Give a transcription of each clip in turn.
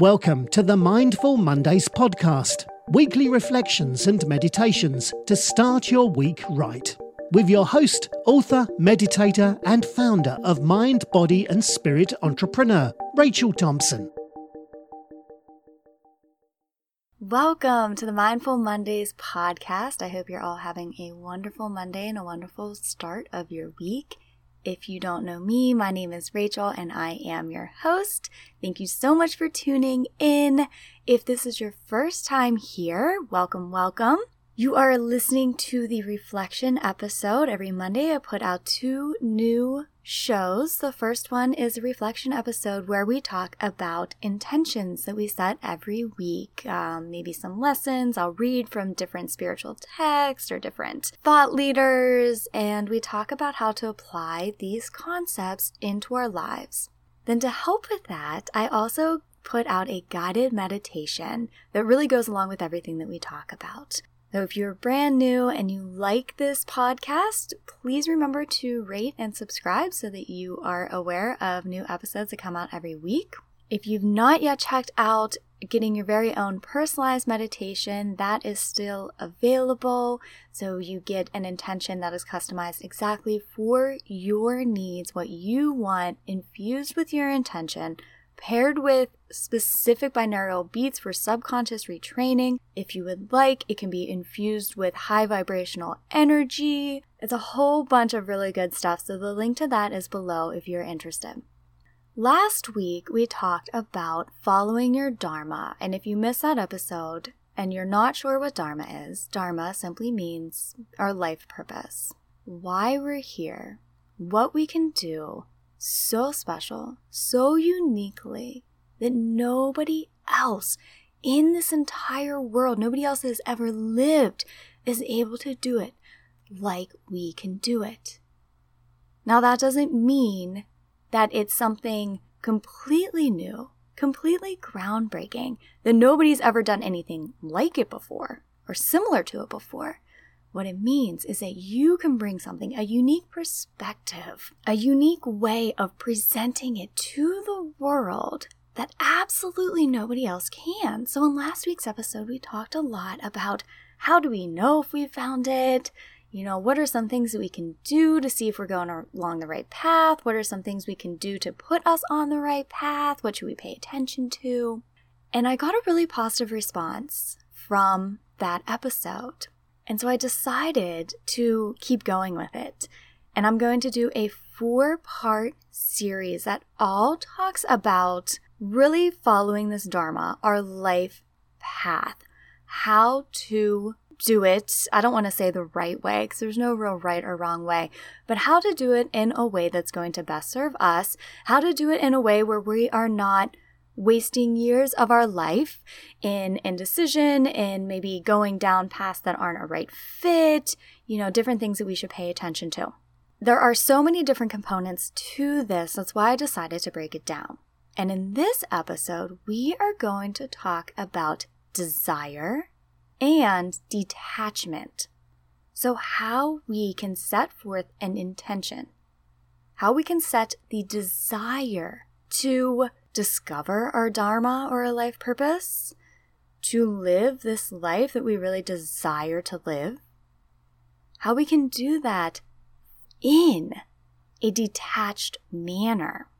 Welcome to the Mindful Mondays podcast, weekly reflections and meditations to start your week right. With your host, author, meditator, and founder of Mind, Body, and Spirit Entrepreneur, Rachel Thompson. Welcome to the Mindful Mondays podcast. I hope you're all having a wonderful Monday and a wonderful start of your week. If you don't know me, my name is Rachel and I am your host. Thank you so much for tuning in. If this is your first time here, welcome, welcome. You are listening to the reflection episode. Every Monday, I put out two new shows. The first one is a reflection episode where we talk about intentions that we set every week. Um, maybe some lessons. I'll read from different spiritual texts or different thought leaders, and we talk about how to apply these concepts into our lives. Then, to help with that, I also put out a guided meditation that really goes along with everything that we talk about. So if you're brand new and you like this podcast, please remember to rate and subscribe so that you are aware of new episodes that come out every week. If you've not yet checked out getting your very own personalized meditation, that is still available. So you get an intention that is customized exactly for your needs, what you want infused with your intention paired with specific binaural beats for subconscious retraining. If you would like, it can be infused with high vibrational energy. It's a whole bunch of really good stuff, so the link to that is below if you're interested. Last week, we talked about following your Dharma, and if you missed that episode and you're not sure what Dharma is, Dharma simply means our life purpose, why we're here, what we can do, so special, so uniquely that nobody else in this entire world, nobody else that has ever lived, is able to do it like we can do it. Now, that doesn't mean that it's something completely new, completely groundbreaking, that nobody's ever done anything like it before or similar to it before. What it means is that you can bring something, a unique perspective, a unique way of presenting it to the world that absolutely nobody else can. So, in last week's episode, we talked a lot about how do we know if we found it? You know, what are some things that we can do to see if we're going along the right path? What are some things we can do to put us on the right path? What should we pay attention to? And I got a really positive response from that episode. And so I decided to keep going with it. And I'm going to do a four part series that all talks about really following this Dharma, our life path, how to do it. I don't want to say the right way because there's no real right or wrong way, but how to do it in a way that's going to best serve us, how to do it in a way where we are not wasting years of our life in indecision and maybe going down paths that aren't a right fit, you know, different things that we should pay attention to. There are so many different components to this. That's why I decided to break it down. And in this episode, we are going to talk about desire and detachment. So, how we can set forth an intention, how we can set the desire to discover our Dharma or our life purpose, to live this life that we really desire to live, how we can do that in a detached manner.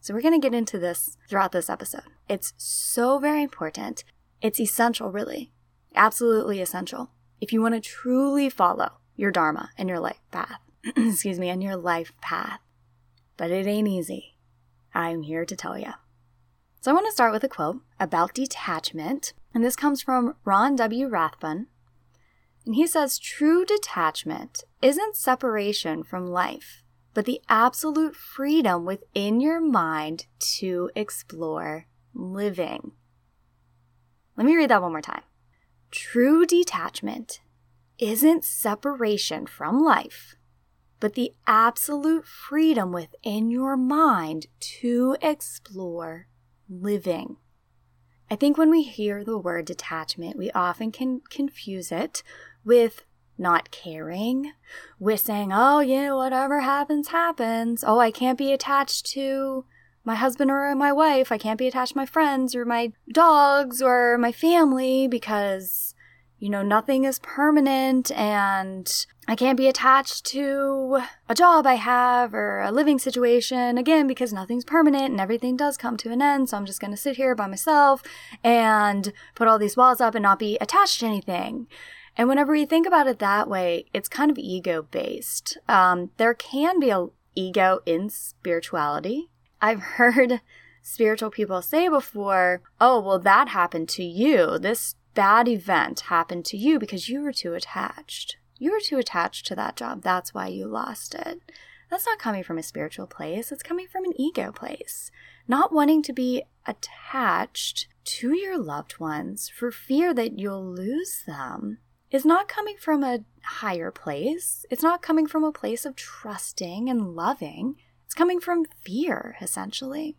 So, we're going to get into this throughout this episode. It's so very important. It's essential, really. Absolutely essential. If you want to truly follow your Dharma and your life path, excuse me, and your life path. But it ain't easy. I'm here to tell you. So I want to start with a quote about detachment, and this comes from Ron W. Rathbun. And he says, True detachment isn't separation from life, but the absolute freedom within your mind to explore living. Let me read that one more time. True detachment isn't separation from life, but the absolute freedom within your mind to explore living. I think when we hear the word detachment, we often can confuse it with not caring, with saying, oh, yeah, whatever happens, happens. Oh, I can't be attached to my husband or my wife. I can't be attached to my friends or my dogs or my family because, you know, nothing is permanent and I can't be attached to a job I have or a living situation again because nothing's permanent and everything does come to an end. So I'm just going to sit here by myself and put all these walls up and not be attached to anything. And whenever you think about it that way, it's kind of ego based. Um, there can be a ego in spirituality. I've heard spiritual people say before, oh, well, that happened to you. This bad event happened to you because you were too attached. You were too attached to that job. That's why you lost it. That's not coming from a spiritual place, it's coming from an ego place. Not wanting to be attached to your loved ones for fear that you'll lose them is not coming from a higher place. It's not coming from a place of trusting and loving. It's coming from fear, essentially.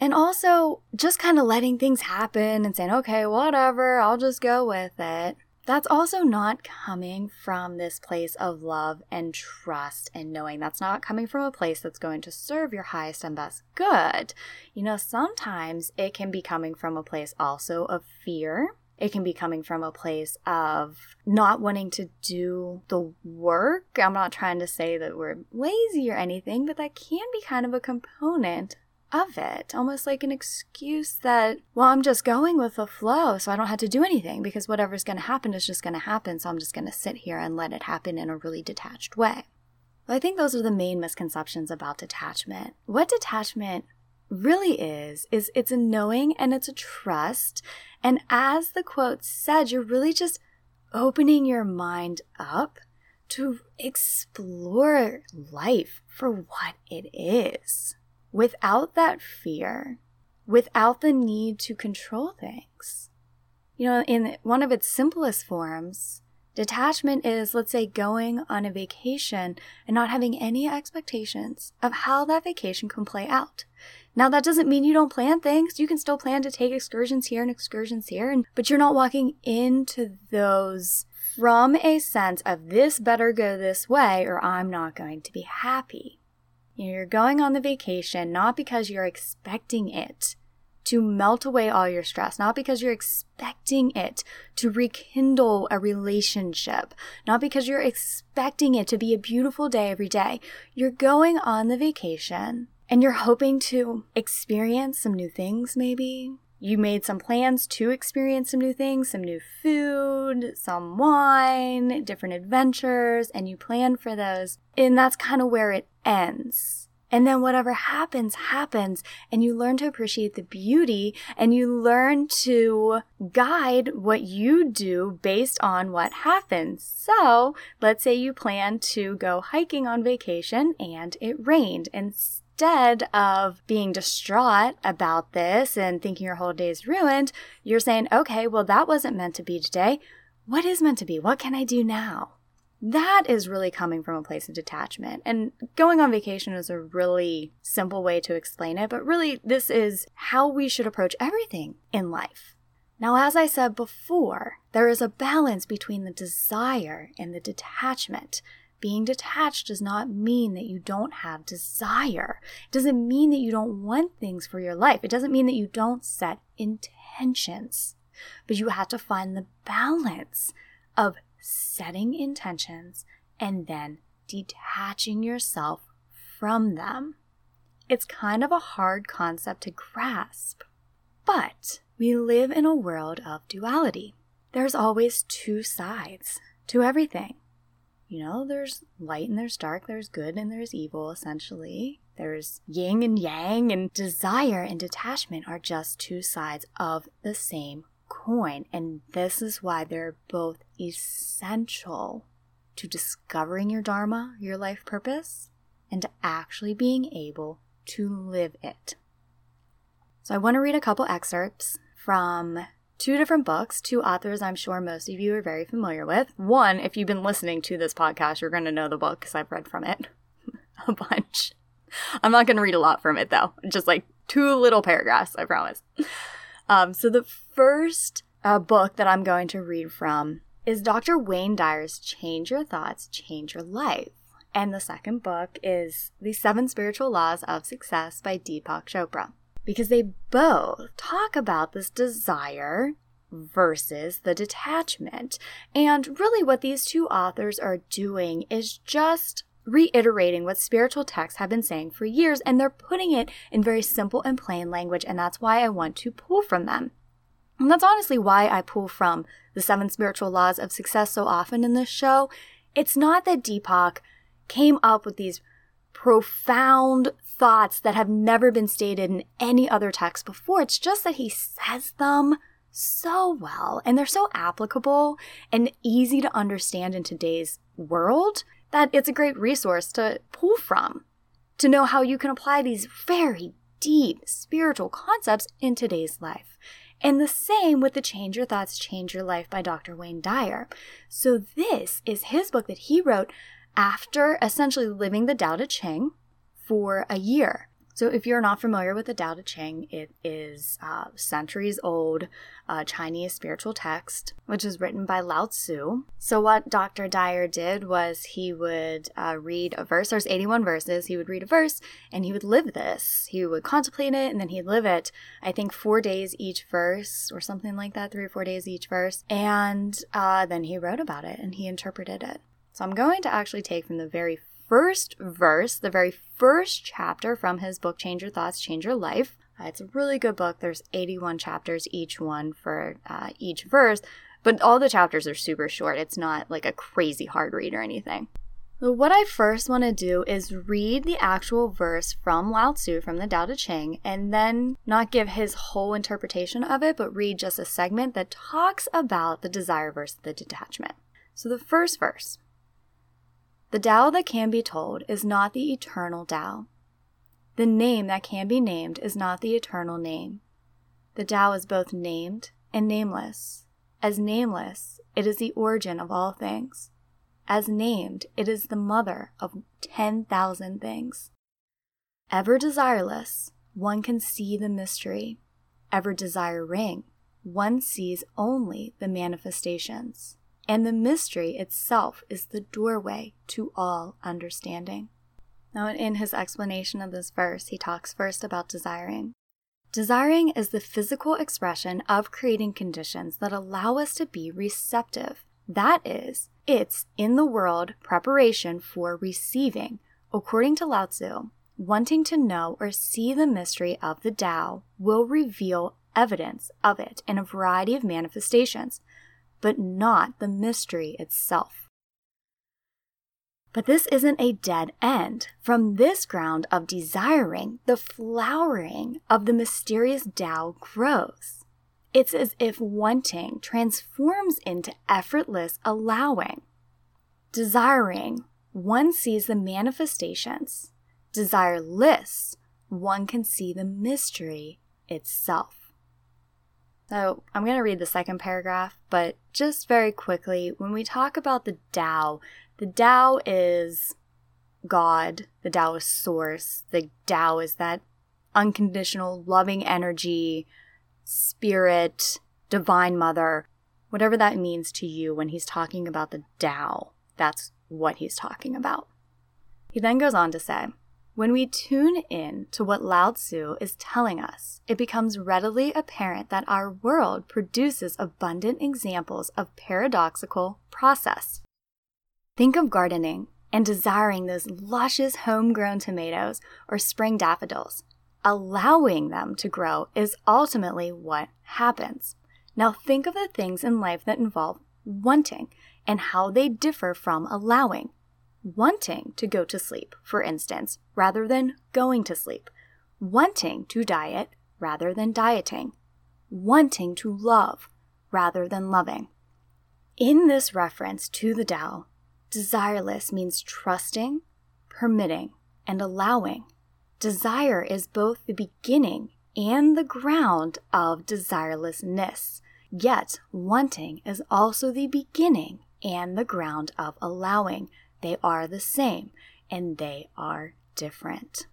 And also just kind of letting things happen and saying, okay, whatever, I'll just go with it. That's also not coming from this place of love and trust and knowing that's not coming from a place that's going to serve your highest and best good. You know, sometimes it can be coming from a place also of fear it can be coming from a place of not wanting to do the work. I'm not trying to say that we're lazy or anything, but that can be kind of a component of it. Almost like an excuse that, well, I'm just going with the flow, so I don't have to do anything because whatever's going to happen is just going to happen. So I'm just going to sit here and let it happen in a really detached way. I think those are the main misconceptions about detachment. What detachment really is is it's a knowing and it's a trust and as the quote said you're really just opening your mind up to explore life for what it is without that fear without the need to control things you know in one of its simplest forms Detachment is, let's say, going on a vacation and not having any expectations of how that vacation can play out. Now that doesn't mean you don't plan things. You can still plan to take excursions here and excursions here, and but you're not walking into those from a sense of this better go this way or I'm not going to be happy. You're going on the vacation not because you're expecting it to melt away all your stress, not because you're expecting it to rekindle a relationship, not because you're expecting it to be a beautiful day every day. You're going on the vacation and you're hoping to experience some new things, maybe. You made some plans to experience some new things, some new food, some wine, different adventures, and you plan for those. And that's kind of where it ends. And then whatever happens, happens, and you learn to appreciate the beauty and you learn to guide what you do based on what happens. So let's say you plan to go hiking on vacation and it rained and instead of being distraught about this and thinking your whole day is ruined, you're saying, okay, well, that wasn't meant to be today. What is meant to be? What can I do now? That is really coming from a place of detachment. And going on vacation is a really simple way to explain it, but really, this is how we should approach everything in life. Now, as I said before, there is a balance between the desire and the detachment. Being detached does not mean that you don't have desire. It doesn't mean that you don't want things for your life. It doesn't mean that you don't set intentions. But you have to find the balance of setting intentions and then detaching yourself from them. It's kind of a hard concept to grasp. But we live in a world of duality. There's always two sides to everything you know, there's light and there's dark, there's good and there's evil, essentially. There's yin and yang, and desire and detachment are just two sides of the same coin. And this is why they're both essential to discovering your Dharma, your life purpose, and to actually being able to live it. So I want to read a couple excerpts from two different books, two authors I'm sure most of you are very familiar with. One, if you've been listening to this podcast, you're going to know the book because I've read from it a bunch. I'm not going to read a lot from it though, just like two little paragraphs, I promise. Um, so, the first uh, book that I'm going to read from is Dr. Wayne Dyer's Change Your Thoughts, Change Your Life. And the second book is The Seven Spiritual Laws of Success by Deepak Chopra. Because they both talk about this desire versus the detachment. And really, what these two authors are doing is just reiterating what spiritual texts have been saying for years, and they're putting it in very simple and plain language, and that's why I want to pull from them. And that's honestly why I pull from the seven spiritual laws of success so often in this show. It's not that Deepak came up with these profound thoughts that have never been stated in any other text before. It's just that he says them so well and they're so applicable and easy to understand in today's world that it's a great resource to pull from to know how you can apply these very deep spiritual concepts in today's life. And the same with the Change Your Thoughts, Change Your Life by Dr. Wayne Dyer. So, this is his book that he wrote after essentially living the Tao Te Ching for a year. So, if you're not familiar with the Tao Te Ching, it is uh, centuries old uh, Chinese spiritual text, which is written by Lao Tzu. So, what Dr. Dyer did was he would uh, read a verse. There's 81 verses. He would read a verse and he would live this. He would contemplate it and then he'd live it. I think four days each verse, or something like that, three or four days each verse. And uh, then he wrote about it and he interpreted it. So, I'm going to actually take from the very first verse, the very first chapter from his book, Change Your Thoughts, Change Your Life. Uh, it's a really good book. There's 81 chapters, each one for uh, each verse, but all the chapters are super short. It's not like a crazy hard read or anything. So what I first want to do is read the actual verse from Lao Tzu from the Tao Te Ching and then not give his whole interpretation of it, but read just a segment that talks about the desire versus the detachment. So the first verse the Tao that can be told is not the eternal Tao. The name that can be named is not the eternal name. The Tao is both named and nameless. As nameless, it is the origin of all things. As named, it is the mother of 10,000 things. Ever desireless, one can see the mystery. Ever desiring, one sees only the manifestations and the mystery itself is the doorway to all understanding. Now, in his explanation of this verse, he talks first about desiring. Desiring is the physical expression of creating conditions that allow us to be receptive. That is, it's in the world preparation for receiving. According to Lao Tzu, wanting to know or see the mystery of the Tao will reveal evidence of it in a variety of manifestations, but not the mystery itself. But this isn't a dead end. From this ground of desiring, the flowering of the mysterious Tao grows. It's as if wanting transforms into effortless allowing. Desiring, one sees the manifestations. Desireless, one can see the mystery itself. So I'm going to read the second paragraph, but just very quickly, when we talk about the Tao, the Tao is God, the Tao is source, the Tao is that unconditional, loving energy, spirit, divine mother, whatever that means to you when he's talking about the Tao, that's what he's talking about. He then goes on to say, when we tune in to what Lao Tzu is telling us, it becomes readily apparent that our world produces abundant examples of paradoxical process. Think of gardening and desiring those luscious homegrown tomatoes or spring daffodils. Allowing them to grow is ultimately what happens. Now think of the things in life that involve wanting and how they differ from allowing wanting to go to sleep, for instance, rather than going to sleep, wanting to diet rather than dieting, wanting to love rather than loving. In this reference to the Tao, desireless means trusting, permitting, and allowing. Desire is both the beginning and the ground of desirelessness, yet wanting is also the beginning and the ground of allowing. They are the same and they are different.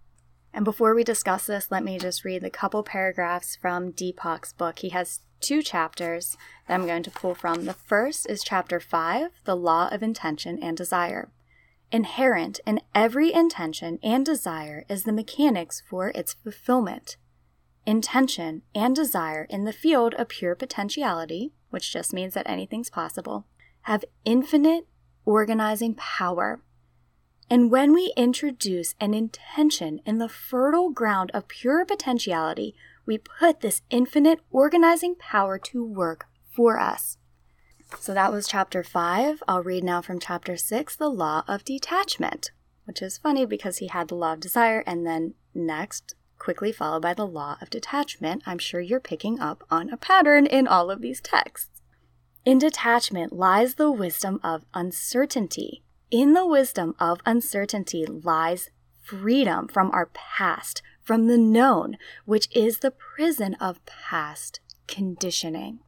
And before we discuss this, let me just read the couple paragraphs from Deepak's book. He has two chapters that I'm going to pull from. The first is chapter 5, The Law of Intention and Desire. Inherent in every intention and desire is the mechanics for its fulfillment. Intention and desire in the field of pure potentiality, which just means that anything's possible, have infinite organizing power. And when we introduce an intention in the fertile ground of pure potentiality, we put this infinite organizing power to work for us. So that was chapter five. I'll read now from chapter six, the law of detachment, which is funny because he had the law of desire and then next, quickly followed by the law of detachment. I'm sure you're picking up on a pattern in all of these texts. In detachment lies the wisdom of uncertainty. In the wisdom of uncertainty lies freedom from our past, from the known, which is the prison of past conditioning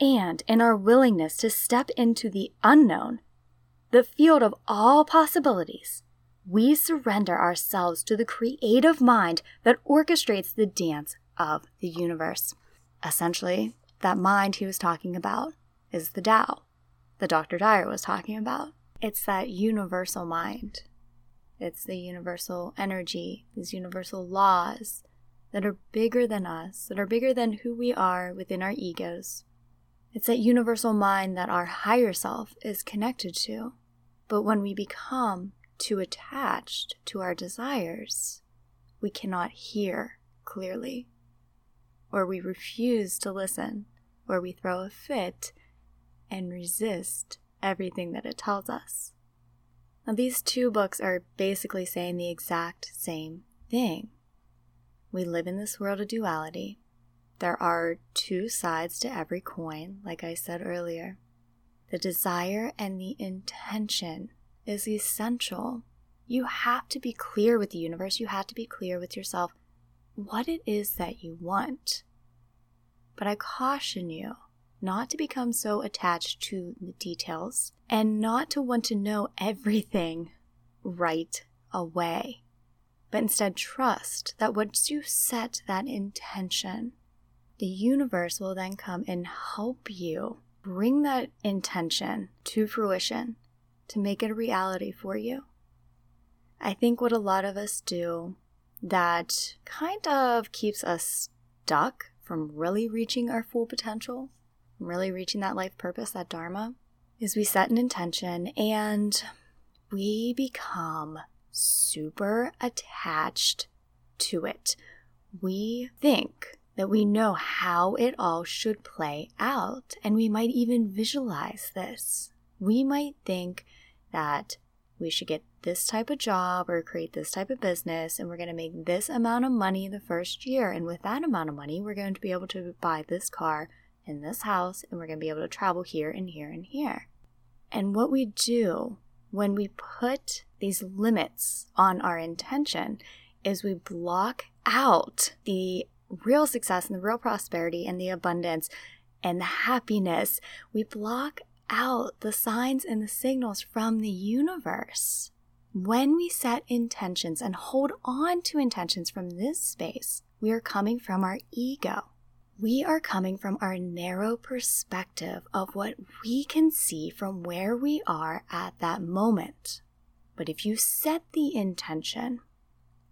and in our willingness to step into the unknown, the field of all possibilities, we surrender ourselves to the creative mind that orchestrates the dance of the universe. Essentially, that mind he was talking about is the Tao that Dr. Dyer was talking about. It's that universal mind. It's the universal energy, these universal laws that are bigger than us, that are bigger than who we are within our egos, it's that universal mind that our higher self is connected to. But when we become too attached to our desires, we cannot hear clearly, or we refuse to listen, or we throw a fit and resist everything that it tells us. Now, these two books are basically saying the exact same thing. We live in this world of duality, there are two sides to every coin, like I said earlier. The desire and the intention is essential. You have to be clear with the universe, you have to be clear with yourself what it is that you want. But I caution you not to become so attached to the details and not to want to know everything right away, but instead trust that once you set that intention, the universe will then come and help you bring that intention to fruition to make it a reality for you. I think what a lot of us do that kind of keeps us stuck from really reaching our full potential, really reaching that life purpose, that Dharma, is we set an intention and we become super attached to it. We think that we know how it all should play out, and we might even visualize this. We might think that we should get this type of job or create this type of business, and we're going to make this amount of money the first year. And with that amount of money, we're going to be able to buy this car and this house, and we're going to be able to travel here and here and here. And what we do when we put these limits on our intention is we block out the real success and the real prosperity and the abundance and the happiness, we block out the signs and the signals from the universe. When we set intentions and hold on to intentions from this space, we are coming from our ego. We are coming from our narrow perspective of what we can see from where we are at that moment. But if you set the intention,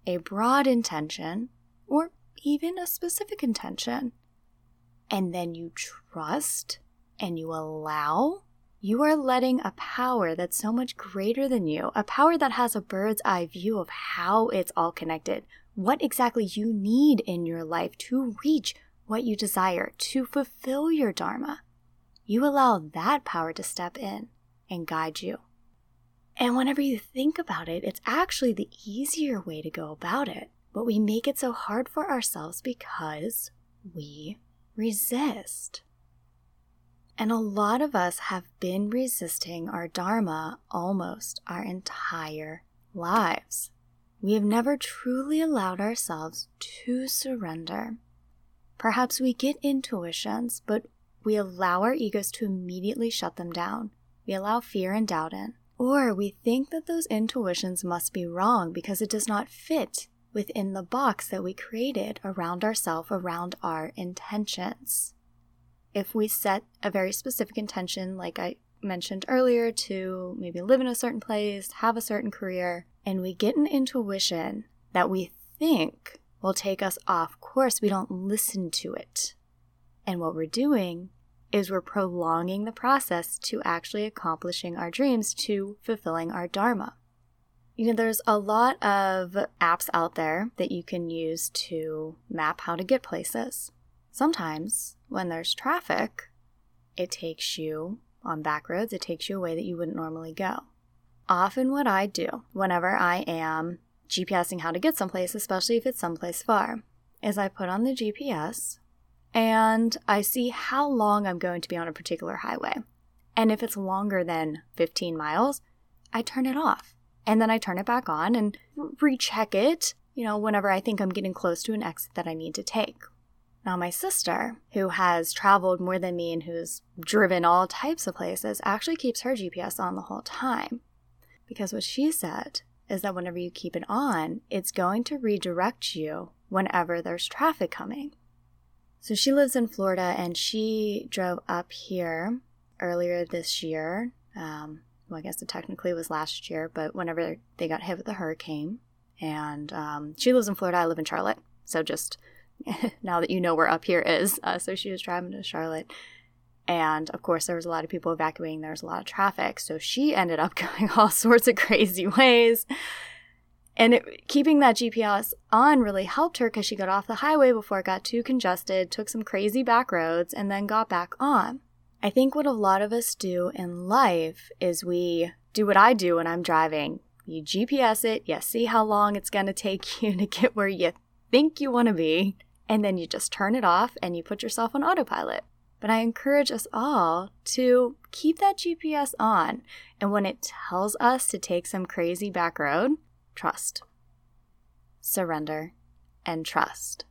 a broad intention, or even a specific intention. And then you trust and you allow, you are letting a power that's so much greater than you, a power that has a bird's eye view of how it's all connected, what exactly you need in your life to reach what you desire, to fulfill your Dharma. You allow that power to step in and guide you. And whenever you think about it, it's actually the easier way to go about it. But we make it so hard for ourselves because we resist. And a lot of us have been resisting our Dharma almost our entire lives. We have never truly allowed ourselves to surrender. Perhaps we get intuitions, but we allow our egos to immediately shut them down. We allow fear and doubt in. Or we think that those intuitions must be wrong because it does not fit within the box that we created around ourselves, around our intentions. If we set a very specific intention, like I mentioned earlier, to maybe live in a certain place, have a certain career, and we get an intuition that we think will take us off course. We don't listen to it. And what we're doing is we're prolonging the process to actually accomplishing our dreams, to fulfilling our Dharma. You know, there's a lot of apps out there that you can use to map how to get places. Sometimes, when there's traffic, it takes you on back roads, it takes you a way that you wouldn't normally go. Often, what I do whenever I am GPSing how to get someplace, especially if it's someplace far, is I put on the GPS and I see how long I'm going to be on a particular highway. And if it's longer than 15 miles, I turn it off. And then I turn it back on and recheck it, you know, whenever I think I'm getting close to an exit that I need to take. Now, my sister, who has traveled more than me and who's driven all types of places, actually keeps her GPS on the whole time. Because what she said is that whenever you keep it on, it's going to redirect you whenever there's traffic coming. So she lives in Florida and she drove up here earlier this year. Um, well, I guess it technically was last year, but whenever they got hit with the hurricane. And um, she lives in Florida, I live in Charlotte. So just now that you know where up here is. Uh, so she was driving to Charlotte. And of course, there was a lot of people evacuating. There was a lot of traffic. So she ended up going all sorts of crazy ways. And it, keeping that GPS on really helped her because she got off the highway before it got too congested, took some crazy back roads, and then got back on. I think what a lot of us do in life is we do what I do when I'm driving. You GPS it, you see how long it's going to take you to get where you think you want to be, and then you just turn it off and you put yourself on autopilot. But I encourage us all to keep that GPS on. And when it tells us to take some crazy back road, trust, surrender, and trust.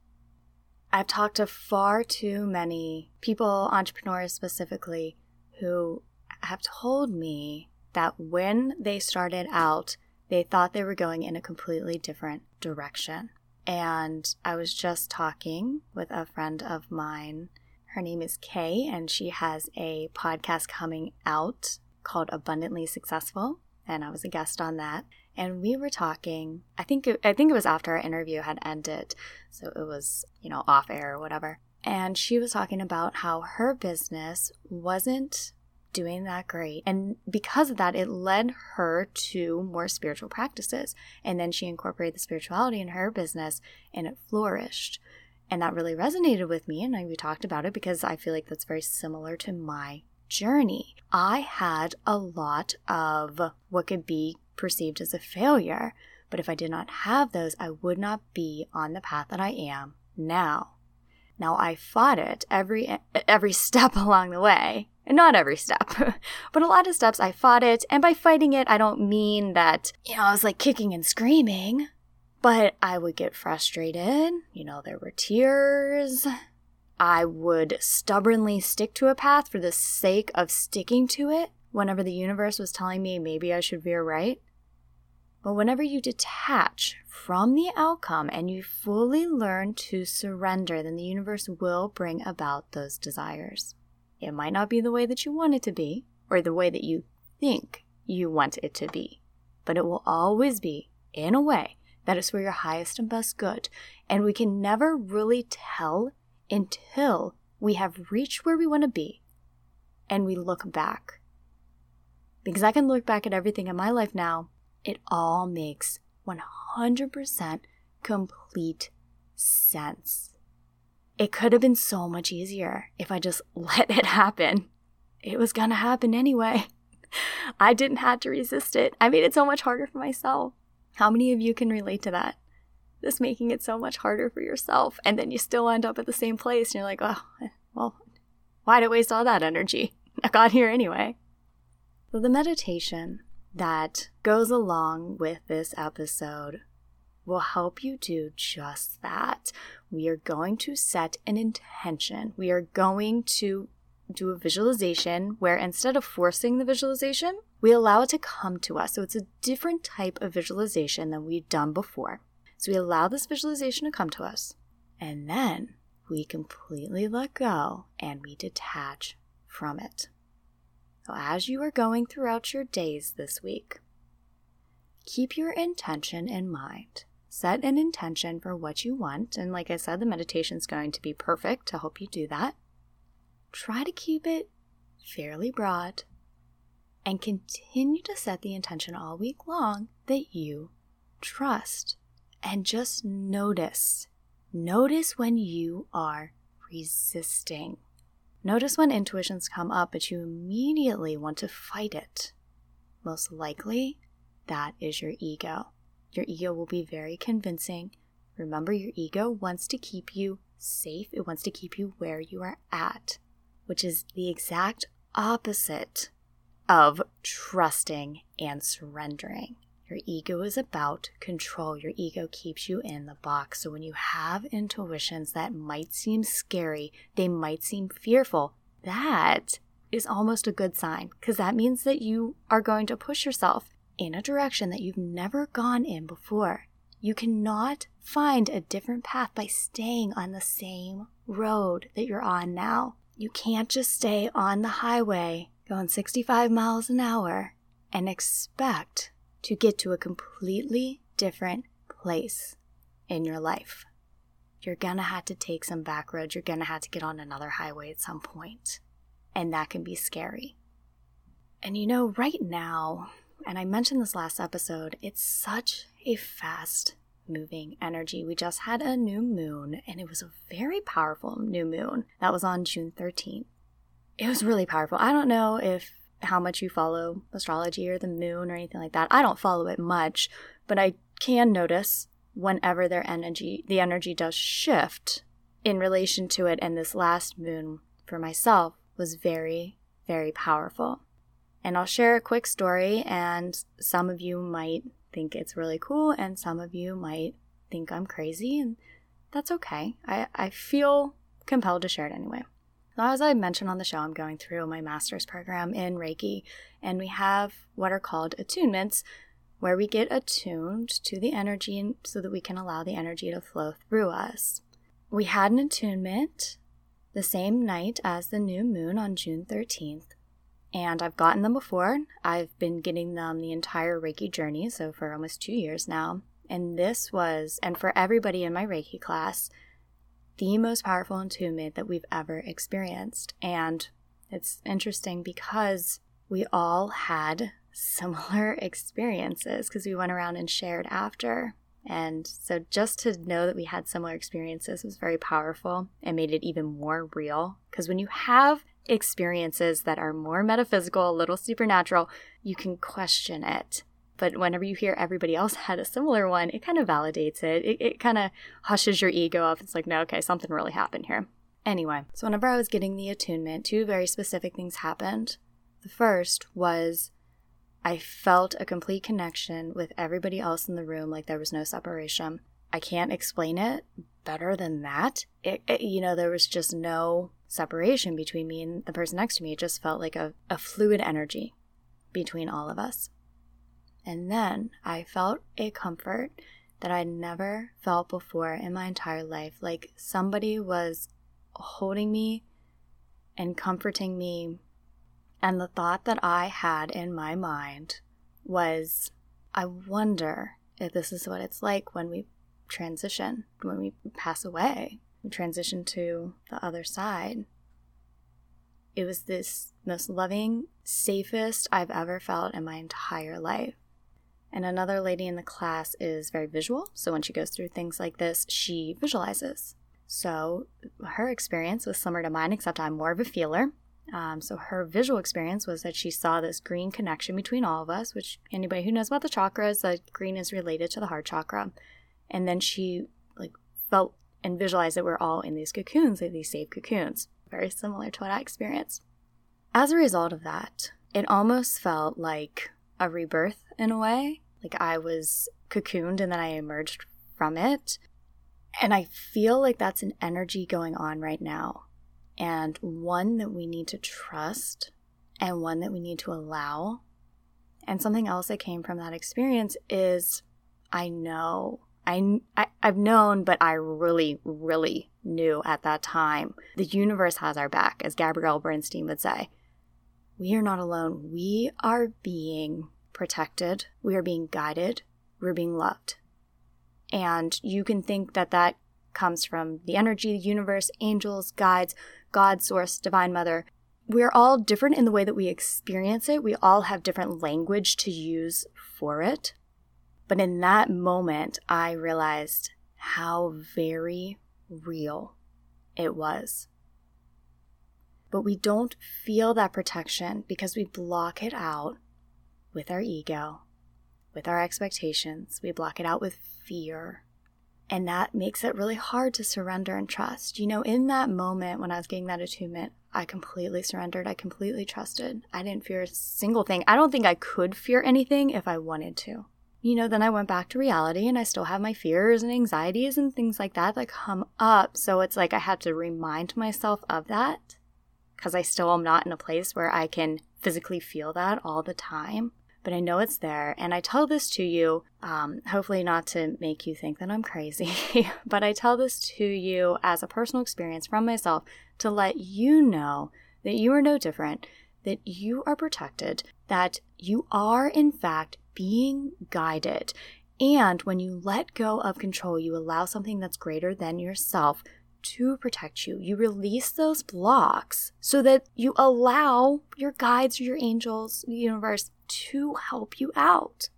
I've talked to far too many people, entrepreneurs specifically, who have told me that when they started out, they thought they were going in a completely different direction. And I was just talking with a friend of mine. Her name is Kay, and she has a podcast coming out called Abundantly Successful. And I was a guest on that. And we were talking. I think it, I think it was after our interview had ended, so it was you know off air or whatever. And she was talking about how her business wasn't doing that great. And because of that, it led her to more spiritual practices. And then she incorporated the spirituality in her business and it flourished. And that really resonated with me. And we talked about it because I feel like that's very similar to my journey. I had a lot of what could be perceived as a failure. But if I did not have those, I would not be on the path that I am now. Now I fought it every every step along the way. And not every step, but a lot of steps I fought it. And by fighting it, I don't mean that, you know, I was like kicking and screaming, but I would get frustrated. You know, there were tears. I would stubbornly stick to a path for the sake of sticking to it whenever the universe was telling me maybe I should veer right. But whenever you detach from the outcome and you fully learn to surrender, then the universe will bring about those desires. It might not be the way that you want it to be, or the way that you think you want it to be, but it will always be in a way that is for your highest and best good. And we can never really tell until we have reached where we want to be and we look back. Because I can look back at everything in my life now it all makes 100% complete sense. It could have been so much easier if I just let it happen. It was gonna happen anyway. I didn't have to resist it. I made it so much harder for myself. How many of you can relate to that? This making it so much harder for yourself, and then you still end up at the same place, and you're like, oh, eh, well, why'd I waste all that energy? I got here anyway. So, the meditation that goes along with this episode will help you do just that. We are going to set an intention. We are going to do a visualization where instead of forcing the visualization, we allow it to come to us. So it's a different type of visualization than we've done before. So we allow this visualization to come to us, and then we completely let go and we detach from it. So, as you are going throughout your days this week, keep your intention in mind. Set an intention for what you want. And like I said, the meditation is going to be perfect to help you do that. Try to keep it fairly broad and continue to set the intention all week long that you trust. And just notice. Notice when you are resisting. Notice when intuitions come up, but you immediately want to fight it. Most likely, that is your ego. Your ego will be very convincing. Remember, your ego wants to keep you safe, it wants to keep you where you are at, which is the exact opposite of trusting and surrendering. Your ego is about control. Your ego keeps you in the box. So when you have intuitions that might seem scary, they might seem fearful, that is almost a good sign because that means that you are going to push yourself in a direction that you've never gone in before. You cannot find a different path by staying on the same road that you're on now. You can't just stay on the highway going 65 miles an hour and expect to get to a completely different place in your life. You're gonna have to take some back roads, you're gonna have to get on another highway at some point, and that can be scary. And you know, right now, and I mentioned this last episode, it's such a fast moving energy. We just had a new moon, and it was a very powerful new moon. That was on June 13th. It was really powerful. I don't know if how much you follow astrology or the moon or anything like that. I don't follow it much, but I can notice whenever their energy the energy does shift in relation to it and this last moon for myself was very very powerful. And I'll share a quick story and some of you might think it's really cool and some of you might think I'm crazy and that's okay. I, I feel compelled to share it anyway. As I mentioned on the show, I'm going through my master's program in Reiki, and we have what are called attunements, where we get attuned to the energy so that we can allow the energy to flow through us. We had an attunement the same night as the new moon on June 13th, and I've gotten them before. I've been getting them the entire Reiki journey, so for almost two years now. And this was, and for everybody in my Reiki class, the most powerful attunement that we've ever experienced. And it's interesting because we all had similar experiences because we went around and shared after. And so just to know that we had similar experiences was very powerful and made it even more real. Because when you have experiences that are more metaphysical, a little supernatural, you can question it. But whenever you hear everybody else had a similar one, it kind of validates it. It, it kind of hushes your ego up. It's like, no, okay, something really happened here. Anyway, so whenever I was getting the attunement, two very specific things happened. The first was I felt a complete connection with everybody else in the room, like there was no separation. I can't explain it better than that. It, it, you know, there was just no separation between me and the person next to me. It just felt like a, a fluid energy between all of us. And then I felt a comfort that I'd never felt before in my entire life. Like somebody was holding me and comforting me. And the thought that I had in my mind was I wonder if this is what it's like when we transition, when we pass away, we transition to the other side. It was this most loving, safest I've ever felt in my entire life. And another lady in the class is very visual. So when she goes through things like this, she visualizes. So her experience was similar to mine, except I'm more of a feeler. Um, so her visual experience was that she saw this green connection between all of us, which anybody who knows about the chakras, that green is related to the heart chakra. And then she like felt and visualized that we're all in these cocoons, like these safe cocoons, very similar to what I experienced. As a result of that, it almost felt like a rebirth in a way. Like I was cocooned and then I emerged from it. And I feel like that's an energy going on right now. And one that we need to trust and one that we need to allow. And something else that came from that experience is I know, I, I, have known, but I really, really knew at that time the universe has our back, as Gabrielle Bernstein would say. we are not alone. We are being protected, we are being guided, we're being loved. And you can think that that comes from the energy, the universe, angels, guides, God, source, divine mother. We're all different in the way that we experience it. We all have different language to use for it. But in that moment, I realized how very real it was. But we don't feel that protection because we block it out with our ego, with our expectations. We block it out with fear. And that makes it really hard to surrender and trust. You know, in that moment when I was getting that attunement, I completely surrendered. I completely trusted. I didn't fear a single thing. I don't think I could fear anything if I wanted to. You know, then I went back to reality and I still have my fears and anxieties and things like that that come up. So it's like I had to remind myself of that because I still am not in a place where I can physically feel that all the time but I know it's there. And I tell this to you, um, hopefully not to make you think that I'm crazy, but I tell this to you as a personal experience from myself to let you know that you are no different, that you are protected, that you are, in fact, being guided. And when you let go of control, you allow something that's greater than yourself to protect you. You release those blocks so that you allow your guides, your angels, the universe to help you out,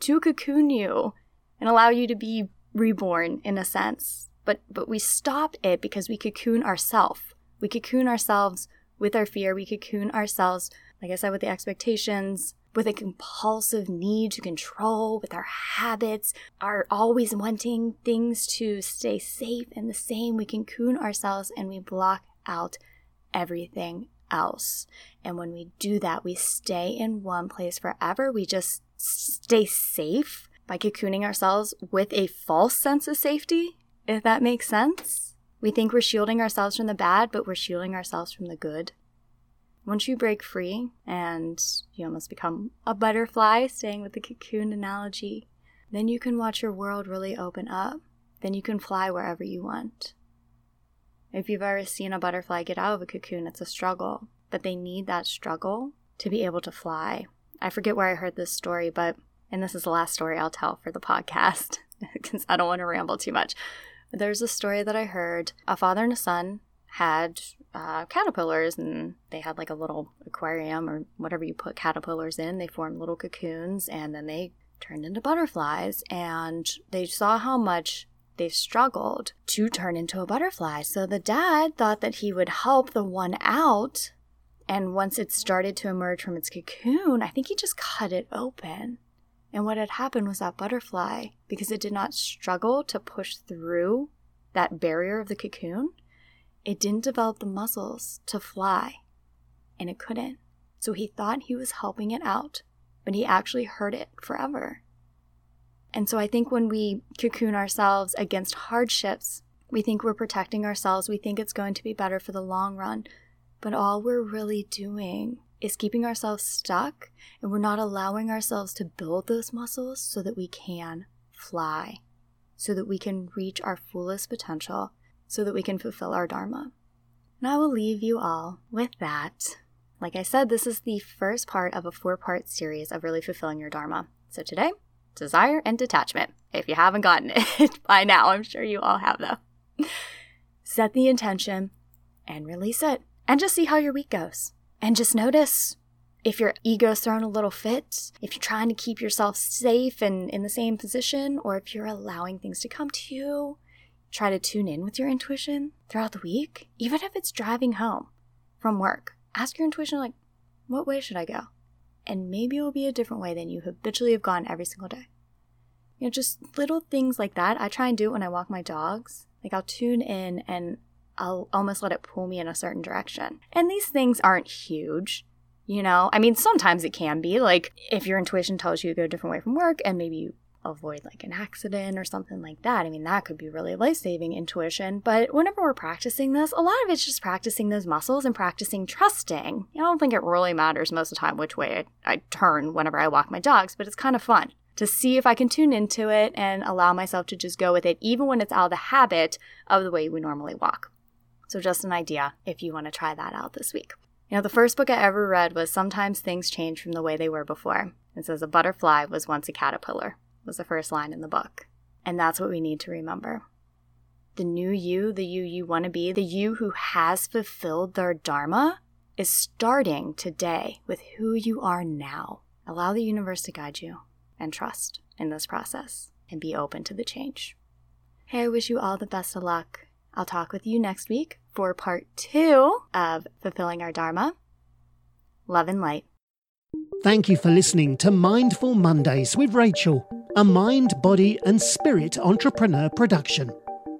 to cocoon you and allow you to be reborn in a sense. But but we stop it because we cocoon ourselves. We cocoon ourselves with our fear. We cocoon ourselves, like I said, with the expectations, with a compulsive need to control, with our habits, our always wanting things to stay safe and the same. We cocoon ourselves and we block out everything else. And when we do that, we stay in one place forever. We just stay safe by cocooning ourselves with a false sense of safety, if that makes sense. We think we're shielding ourselves from the bad, but we're shielding ourselves from the good. Once you break free and you almost become a butterfly, staying with the cocoon analogy, then you can watch your world really open up. Then you can fly wherever you want. If you've ever seen a butterfly get out of a cocoon, it's a struggle, but they need that struggle to be able to fly. I forget where I heard this story, but, and this is the last story I'll tell for the podcast because I don't want to ramble too much. There's a story that I heard a father and a son had uh, caterpillars and they had like a little aquarium or whatever you put caterpillars in. They formed little cocoons and then they turned into butterflies and they saw how much they struggled to turn into a butterfly. So the dad thought that he would help the one out. And once it started to emerge from its cocoon, I think he just cut it open. And what had happened was that butterfly, because it did not struggle to push through that barrier of the cocoon, it didn't develop the muscles to fly. And it couldn't. So he thought he was helping it out, but he actually hurt it forever. And so I think when we cocoon ourselves against hardships, we think we're protecting ourselves, we think it's going to be better for the long run. But all we're really doing is keeping ourselves stuck and we're not allowing ourselves to build those muscles so that we can fly, so that we can reach our fullest potential, so that we can fulfill our Dharma. And I will leave you all with that. Like I said, this is the first part of a four part series of really fulfilling your Dharma. So today, desire, and detachment. If you haven't gotten it by now, I'm sure you all have though. Set the intention and release it, and just see how your week goes. And just notice if your ego's thrown a little fit, if you're trying to keep yourself safe and in the same position, or if you're allowing things to come to you. Try to tune in with your intuition throughout the week, even if it's driving home from work. Ask your intuition, like, what way should I go? and maybe it will be a different way than you habitually have gone every single day. You know, just little things like that. I try and do it when I walk my dogs. Like I'll tune in and I'll almost let it pull me in a certain direction. And these things aren't huge, you know? I mean, sometimes it can be. Like if your intuition tells you to go a different way from work and maybe you avoid like an accident or something like that. I mean, that could be really life saving intuition. But whenever we're practicing this, a lot of it's just practicing those muscles and practicing trusting. I don't think it really matters most of the time which way I, I turn whenever I walk my dogs, but it's kind of fun to see if I can tune into it and allow myself to just go with it, even when it's out of the habit of the way we normally walk. So, just an idea if you want to try that out this week. You know, the first book I ever read was Sometimes Things Change from the Way They Were Before. It says, A butterfly was once a caterpillar, was the first line in the book. And that's what we need to remember. The new you, the you you want to be, the you who has fulfilled their Dharma, is starting today with who you are now. Allow the universe to guide you and trust in this process and be open to the change. Hey, I wish you all the best of luck. I'll talk with you next week for part two of Fulfilling Our Dharma. Love and light. Thank you for listening to Mindful Mondays with Rachel, a mind, body, and spirit entrepreneur production.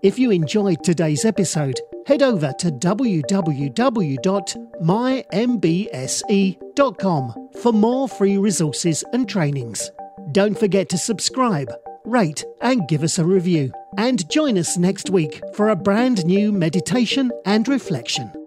If you enjoyed today's episode, head over to www.mymbse.com for more free resources and trainings. Don't forget to subscribe, rate, and give us a review. And join us next week for a brand new meditation and reflection.